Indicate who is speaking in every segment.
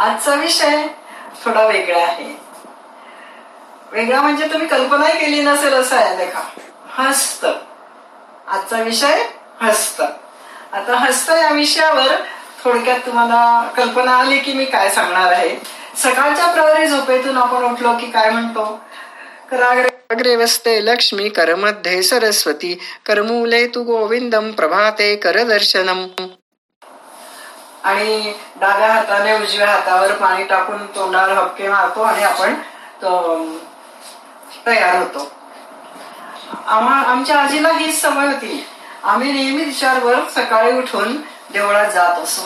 Speaker 1: आजचा विषय थोडा वेगळा आहे. वेगळा म्हणजे तुम्ही कल्पनाही केली नसेल असं आहे देखा हस्त. आजचा विषय हस्त. आता हस्त या विषयावर थोडक्यात तुम्हाला कल्पना आली की मी काय सांगणार आहे. सकाळच्या प्रहरी झोपेतून आपण उठलो की काय म्हणतो? कराग्रे वस्ते लक्ष्मी करमध्ये सरस्वती करमूले तू गोविंदम प्रभाते करदर्शनम. आणि डाव्या हाताने उजव्या हातावर पाणी टाकून तोंडावर हपके मारतो आणि आपण तयार होतो. आमच्या आजीला हीच सवय होती. आम्ही नेहमी विचारवर सकाळी उठून देवळात जात असो.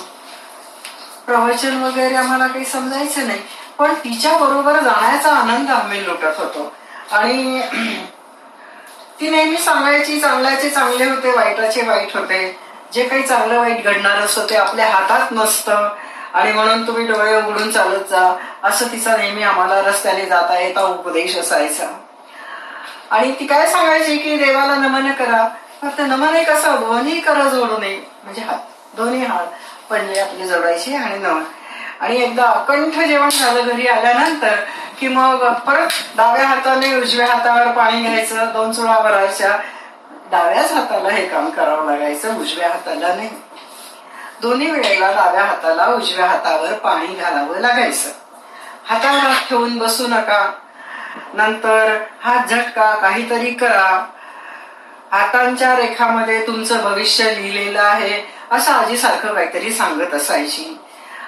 Speaker 1: प्रवचन वगैरे आम्हाला काही समजायचं नाही पण तिच्या बरोबर जाण्याचा आनंद आम्ही लुटत होतो. आणि ती नेहमी सांगायची चांगल्याचे चांगले होते वाईटाचे वाईट होते. जे काही चांगलं वाईट घडणार असतं ते आपल्या हातात नसतं. आणि म्हणून तुम्ही डोळे उघडून चालत जा. असं तिचा नेहमी आम्हाला रस्त्याने जाता येता उपदेश असायचा. आणि ती काय सांगायची की देवाला नमन करा. फक्त नमन एक असा दोन्ही करा जोडू नये. म्हणजे हात दोन्ही हात पडले आपले जोडायचे आणि नमन. आणि एकदा अकंठ जेवण झालं घरी आल्यानंतर की मग परत डाव्या हाताने उजव्या हातावर पाणी घ्यायचं दोन चुळा भरायच्या डाव्याच हाताला हे काम करावं लागायचं उजव्या हाताला नाही. दोन्ही वेळेला डाव्या हाताला उजव्या हातावर पाणी घालावं लागायचं. हातावर हात ठेवून बसू नका. नंतर हात झटका काहीतरी करा. हातांच्या रेखामध्ये तुमचं भविष्य लिहिलेलं आहे असं आजीसारखं काहीतरी सांगत असायची.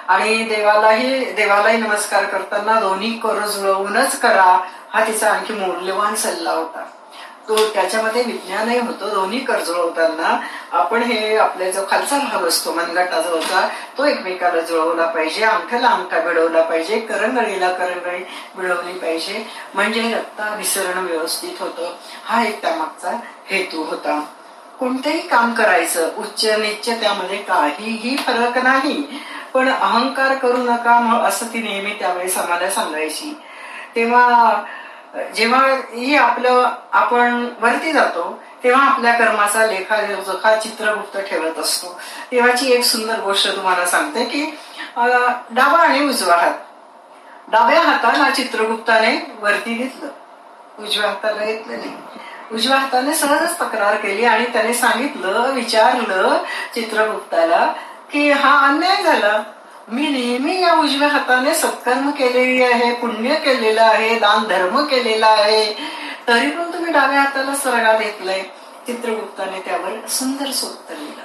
Speaker 1: आणि देवालाही देवालाही नमस्कार करताना दोन्ही कर जुळवूनच करा हा तिचा आणखी मौल्यवान सल्ला होता. तो त्याच्यामध्ये विज्ञानही होतं. दोन्ही कर होताना आपण हे आपल्या जो खालचा भाग असतो मनगटा जो होता तो एकमेकाला जुळवला पाहिजे. अंगठ्याला अंगठा घडवला पाहिजे. करंगळीला करंगळी मिळवली पाहिजे. म्हणजे रक्ता विसरण व्यवस्थित होतं. हा एक त्यामागचा हेतू होता. कोणतेही काम करायचं उच्च निच्च त्यामध्ये काहीही फरक नाही. पण अहंकार करू नका असं ती नेहमी त्यावेळेस आम्हाला सांगायची. तेव्हा जेव्हा ही आपलं आपण वरती जातो तेव्हा आपल्या कर्माचा लेखा जोखा चित्रगुप्त ठेवत असतो. तेव्हाची एक सुंदर गोष्ट तुम्हाला सांगते की डावा आणि उजवा हात. डाव्या हाताला चित्रगुप्ताने वरती घेतलं. उजव्या हाताला घेतलं नाही. उजव्या हाताने सहजच तक्रार केली आणि त्याने सांगितलं विचारलं चित्रगुप्ताला की हा अन्याय झाला. मी नेहमी या उजव्या हाताने सत्कर्म केलेली आहे पुण्य केलेलं आहे दान धर्म केलेला आहे. तरी पण तुम्ही डाव्या हाताला स्वर्गात घेतलंय. चित्रगुप्ताने त्यावर सुंदर उत्तर लिहिलं.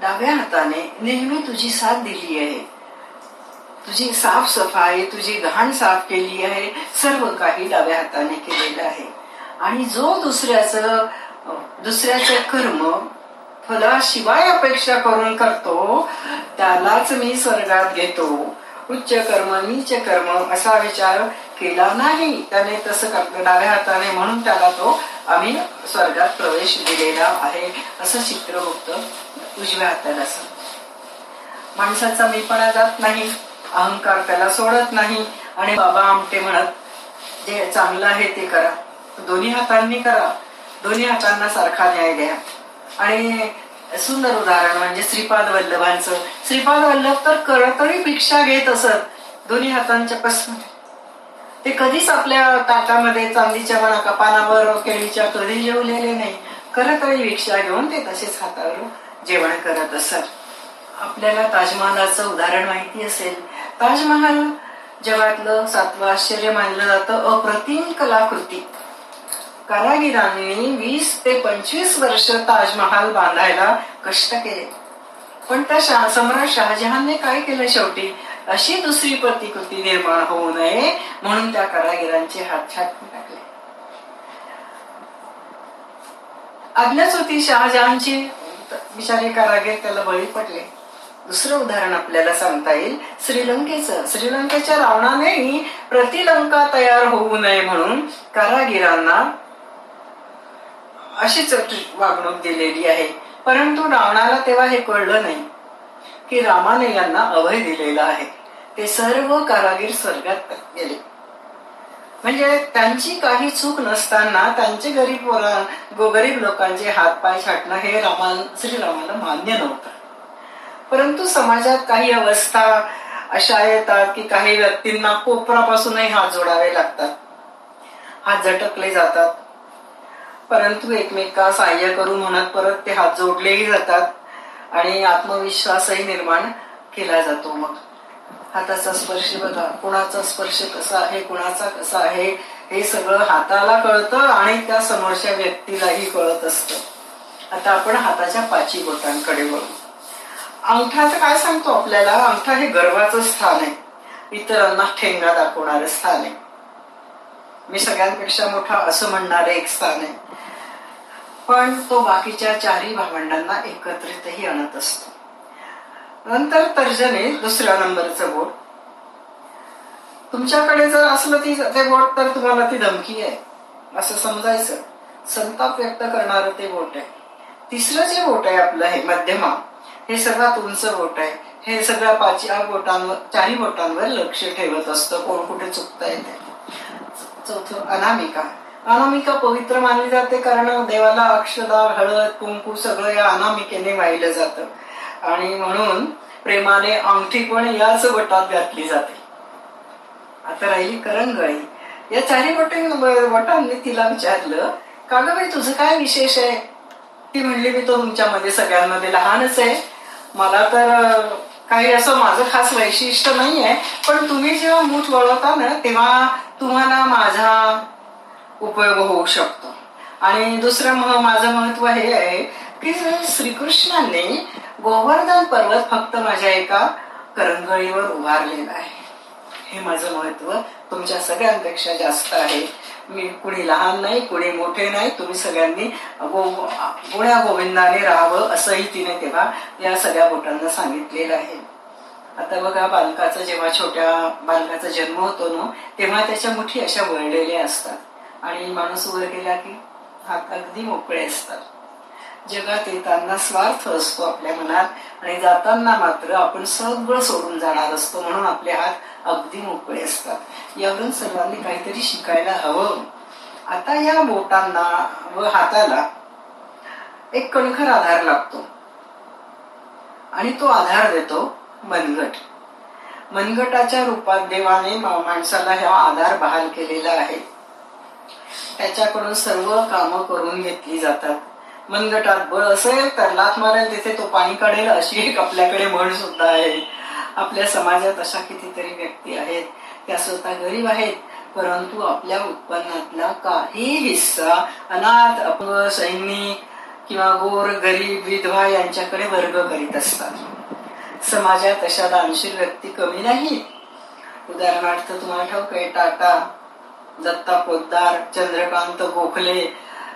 Speaker 1: डाव्या हाताने नेहमी तुझी साथ दिली आहे. तुझी साफ सफाई तुझी घाण साफ केली आहे. सर्व काही डाव्या हाताने केलेलं आहे. आणि जो दुसऱ्याच दुसऱ्याचं कर्म फलाशिवाय अपेक्षा करून करतो त्यालाच मी स्वर्गात घेतो. उच्च कर्म नीच कर्म असा विचार केला नाही. त्याने तसं डाव्या हाताने म्हणून त्याला तो आम्ही स्वर्गात प्रवेश दिलेला आहे असं चित्रगुप्त उजव्या हाताला माणसाचा मीपणा जात नाही अहंकार त्याला सोडत नाही. आणि बाबा आमटे म्हणत जे चांगलं आहे ते करा. दोन्ही हातांनी करा. दोन्ही हातांना सारखा न्याय द्या. आणि सुंदर उदाहरण म्हणजे श्रीपाद वल्लभांचं. श्रीपाद वल्लभ तर करतळी भिक्षा घेत असत. दोन्ही हातांच्या पासून ते कधीच आपल्या ताटामध्ये चांदीच्या म्हणा कपानावर केळीच्या कधी जेवलेले नाही. करतळी भिक्षा घेऊन ते तसेच हातावर जेवण करत असत. आपल्याला ताजमहालाचं उदाहरण माहिती असेल. ताजमहाल जगातलं सातवं आश्चर्य मानलं जातं. अप्रतिम कलाकृती. कारागिरांनी वीस ते पंचवीस वर्ष ताजमहाल बांधायला कष्ट केले. पण त्या सम्राट शहाजहानने काय केलं शेवटी? अशी दुसरी प्रतिकृती निर्माण होऊ नये म्हणून त्या कारागिरांचे हात छाटून टाकले. आज्ञाच होती शहाजहानची. बिचारे कारागीर त्याला बळी पडले. दुसरं उदाहरण आपल्याला सांगता येईल. श्रीलंकेचं. श्रीलंकेच्या रावणाने प्रतिलंका तयार होऊ नये म्हणून कारागिरांना अशीच वागणूक दिलेली आहे. परंतु रावणाला तेव्हा हे कळलं नाही की रामाने यांना अभय दिलेला आहे. ते सर्व कारागीर स्वर्गात गेले. म्हणजे त्यांची काही चूक नसताना त्यांचे गरीब गरीब लोकांचे हात पाय छाटणं हे रामा श्रीरामाला मान्य नव्हतं. परंतु समाजात काही अवस्था अशा येतात की काही व्यक्तींना कोपरापासूनही हात जोडावे लागतात. हात झटकले जातात. परंतु एकमेका सहाय्य करून म्हणत परत ते हात जोडलेही जातात आणि आत्मविश्वासही निर्माण केला जातो मग. हाताचा स्पर्श बघा कुणाचा स्पर्श कसा आहे कुणाचा कसा आहे हे सगळं हाताला कळतं आणि त्या समोरच्या व्यक्तीलाही कळत असतं. आता आपण हाताच्या पाची बोटांकडे वळू. अंगठाचं काय सांगतो आपल्याला? अंगठा हे गर्वाचं स्थान आहे. इतरांना ठेंगा दाखवणारं स्थान आहे. मी सगळ्यांपेक्षा मोठा असं म्हणणारे एक स्थान आहे. पण तो बाकीच्या चारही भावंडांना एकत्रितही आणत असतो. नंतर तर्जने दुसऱ्या नंबरचं बोट. तुमच्याकडे जर असलं ती ते बोट तर तुम्हाला ती धमकी आहे. असं समजायचं. संताप व्यक्त करणारं ते बोट आहे. तिसरं जे बोट आहे आपलं हे मध्यमा हे सर्वात उंच बोट आहे. हे सगळ्या पाच बोटांवर चारही बोटांवर लक्ष ठेवत असतं. कोण कुठे चुकता येते चौथं अनामिका. अनामिका पवित्र मानली जाते कारण देवाला अक्षदा हळद कुंकू सगळं या अनामिकेने वाहिलं जातं. आणि म्हणून प्रेमाने अंगठी पण याच वटात घातली जाते. आता राहिली करंगळी. या चारी वटे वटांनी तिला विचारलं का ग बाई तुझं काय विशेष आहे? ती म्हणली मी तो तुमच्यामध्ये सगळ्यांमध्ये लहानच आहे. मला तर काही असं माझं खास वैशिष्ट्य नाही आहे पण तुम्ही जेव्हा मूठ वळवता ना तेव्हा तुम्हाला माझा उपयोग होऊ शकतो. आणि दुसरं माझं महत्त्व हे आहे की श्रीकृष्णाने गोवर्धन पर्वत फक्त माझ्या एका करंगळीवर उभारलेला आहे. हे माझं महत्त्व तुमच्या सगळ्यांपेक्षा जास्त आहे. मी कुणी लहान नाही कुणी मोठे नाही तुम्ही सगळ्यांनी गो गुण्या गोविंदाने राहावं असंही तिने तेव्हा या सगळ्या बोटांना सांगितलेलं आहे. आता बघा बालकाचा जेव्हा छोट्या बालकाचा जन्म होतो ना तेव्हा त्याच्या मुठी अशा वळलेल्या असतात. आणि माणूस उभं गेला की हात अगदी मोकळे असतात. जगात येताना स्वार्थ असतो आपल्या मनात आणि जाताना मात्र आपण सगळं सोडून जाणार असतो म्हणून आपले हात अगदी मोकळे असतात. यावरून सर्वांनी काहीतरी शिकायला हवं. आता या बोटांना व हाताला एक कणखर आधार लागतो. आणि तो आधार देतो मनगट. मनगटाच्या रूपात देवाने माणसाला हा आधार बहाल केलेला आहे. त्याच्याकडून सर्व कामं करून घेतली जातात. मनगटात बळ असेल तर लात मारेल तिथे तो पाणी काढेल अशी एक आपल्याकडे म्हण सुद्धा आहे. आपल्या समाजात अशा कितीतरी व्यक्ती आहेत त्या स्वतः गरीब आहेत परंतु आपल्या उत्पन्नातला काही हिस्सा अनाथ अपंग सैनिक किंवा गोर गरीब विधवा यांच्याकडे वर्ग करीत असतात. समाजात अशा दानशील व्यक्ती कमी नाही उदाहरणार्थ तुम्हाला ठाऊक आहे टाटा दत्ता पोद्दार चंद्रकांत गोखले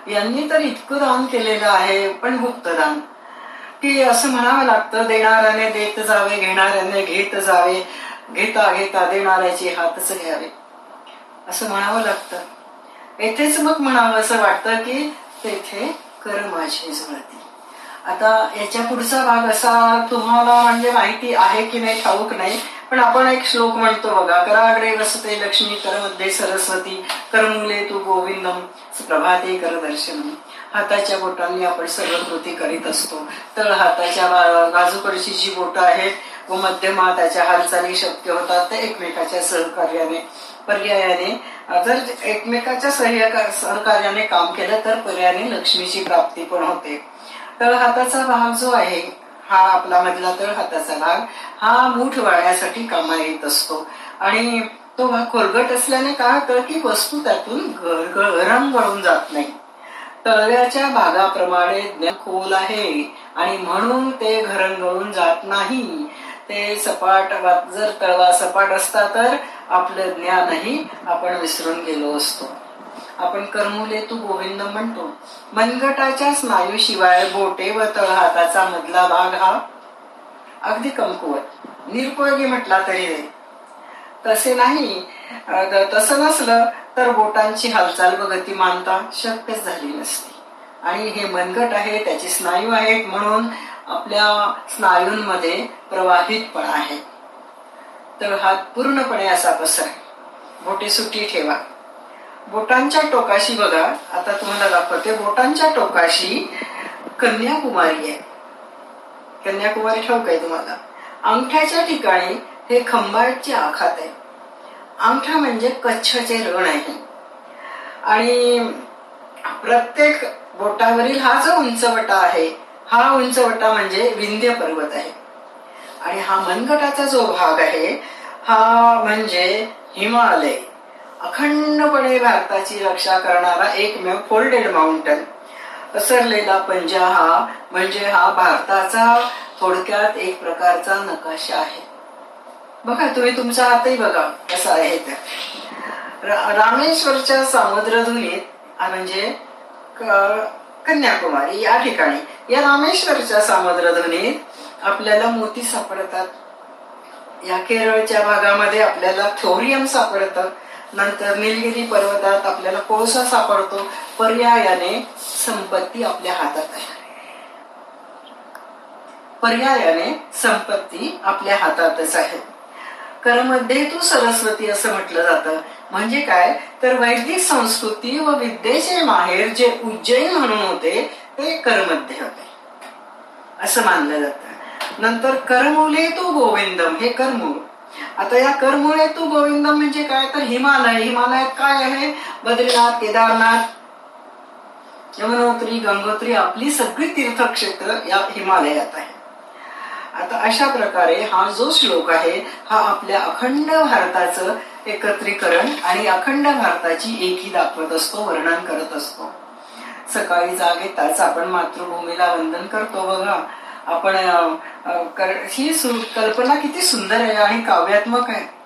Speaker 1: यांनी तर इतकं दान केलेलं आहे पण गुप्तदान की असं म्हणावं लागतं देणाऱ्याने देत जावे घेणाऱ्याने घेत जावे. घेता घेता देणाऱ्याचे हातच घ्यावे. असं म्हणावं लागतं. येथेच मग म्हणावं असं वाटतं की तेथे कर माझी जुळती. आता याच्या पुढचा भाग असा तुम्हाला म्हणजे माहिती आहे की नाही ठाऊक नाही. पण आपण एक श्लोक म्हणतो बघा कराग्रे वसते लक्ष्मी करमध्ये सरस्वती करमुले तू गोविंदम प्रभाते कर दर्शनम हाताच्या बोटांनी आपण सर्व कृती करीत असतो. तर हाताच्या बाजूकडची जी बोटं आहेत व मध्यमा त्याच्या हालचाली शक्य होतात ते एकमेकाच्या सहकार्याने पर्यायाने जर एकमेकाच्या सहकार्याने काम केलं तर पर्यायाने लक्ष्मीची प्राप्ती पण होते. तळ हाताचा भाग जो आहे हा आपला मधला तळ हाताचा भाग हा मूठ वाळण्यासाठी कामा येत असतो. आणि तो खोरगट असल्याने काय होतं की वस्तू त्यातून गरम गळून जात नाही. तळव्याच्या भागाप्रमाणे खोल आहे आणि म्हणून ते घरंगळून जात नाही. ते सपाट जर तळवा सपाट असता तर आपलं ज्ञानही आपण विसरून गेलो असतो. आपण करमुले तू गोविंद म्हणतो. मनगटाच्या स्नायूशिवाय बोटे व तळहाताचा मधला भाग हा अगदी कमकुवत. निरुपयोगी म्हटला तरी तसे नाही. तसं नसलं तर बोटांची हालचाल व गतिमानता शक्यच झाली नसती. आणि हे मनगट आहे त्याचे स्नायू आहेत म्हणून आपल्या स्नायूंमध्ये प्रवाहितपणा आहे. तर हात पूर्णपणे असा पसर बोटे सुटी ठेवा. बोटांच्या टोकाशी बघा. आता तुम्हाला दाखवते. बोटांच्या टोकाशी कन्याकुमारी आहे. कन्याकुमारी ठाऊक आहे तुम्हाला. अंगठ्याच्या ठिकाणी हे खंबाळची आखात आहे. अंगठा म्हणजे कच्छचे रण आहे. आणि प्रत्येक बोटावरील हा जो उंचवटा आहे हा उंचवटा म्हणजे विंध्य पर्वत आहे. आणि हा मनगटाचा जो भाग आहे हा म्हणजे हिमालय. अखंडपणे भारताची रक्षा करणारा एकमेव फोल्डेड माउंटन. पसरलेला पंजा हा म्हणजे हा भारताचा थोडक्यात एक प्रकारचा नकाशा आहे. बघा तुम्ही तुमचा हातही बघा कसा आहे तर रामेश्वरच्या सामुद्रधुनीत म्हणजे क- कन्याकुमारी या ठिकाणी. या रामेश्वरच्या सामुद्रधुनीत आपल्याला मोती सापडतात. या केरळच्या भागामध्ये आपल्याला थोरियम सापडतं. नंतर निलगिरी पर्वतात आपल्याला कोळसा सापडतो पर्यायाने संपत्ती आपल्या हातात आहे. पर्यायाने संपत्ती आपल्या हातातच आहे. करमध्ये तू सरस्वती असं म्हटलं जातं. म्हणजे काय? तर वैदिक संस्कृती व विद्येचे माहेर जे उज्जैन म्हणून होते ते करमध्ये होते. असं मानलं जातं. नंतर करमुले तू गोविंदम हे करमूल आता या करमुळे तू गोविंदम म्हणजे काय? तर हिमालय. हिमालयात काय आहे? बद्रीनाथ केदारनाथ यमुनोत्री गंगोत्री आपली सगळी तीर्थक्षेत्र या हिमालयात आहे. आता अशा प्रकारे हा जो श्लोक आहे हा आपल्या अखंड भारताचं एकत्रीकरण आणि अखंड भारताची एकी दाखवत असतो वर्णन करत असतो. सकाळी जाग येताच आपण मातृभूमीला वंदन करतो बघा. आपण ही सु- कल्पना किती सुंदर आहे आणि काव्यात्मक आहे.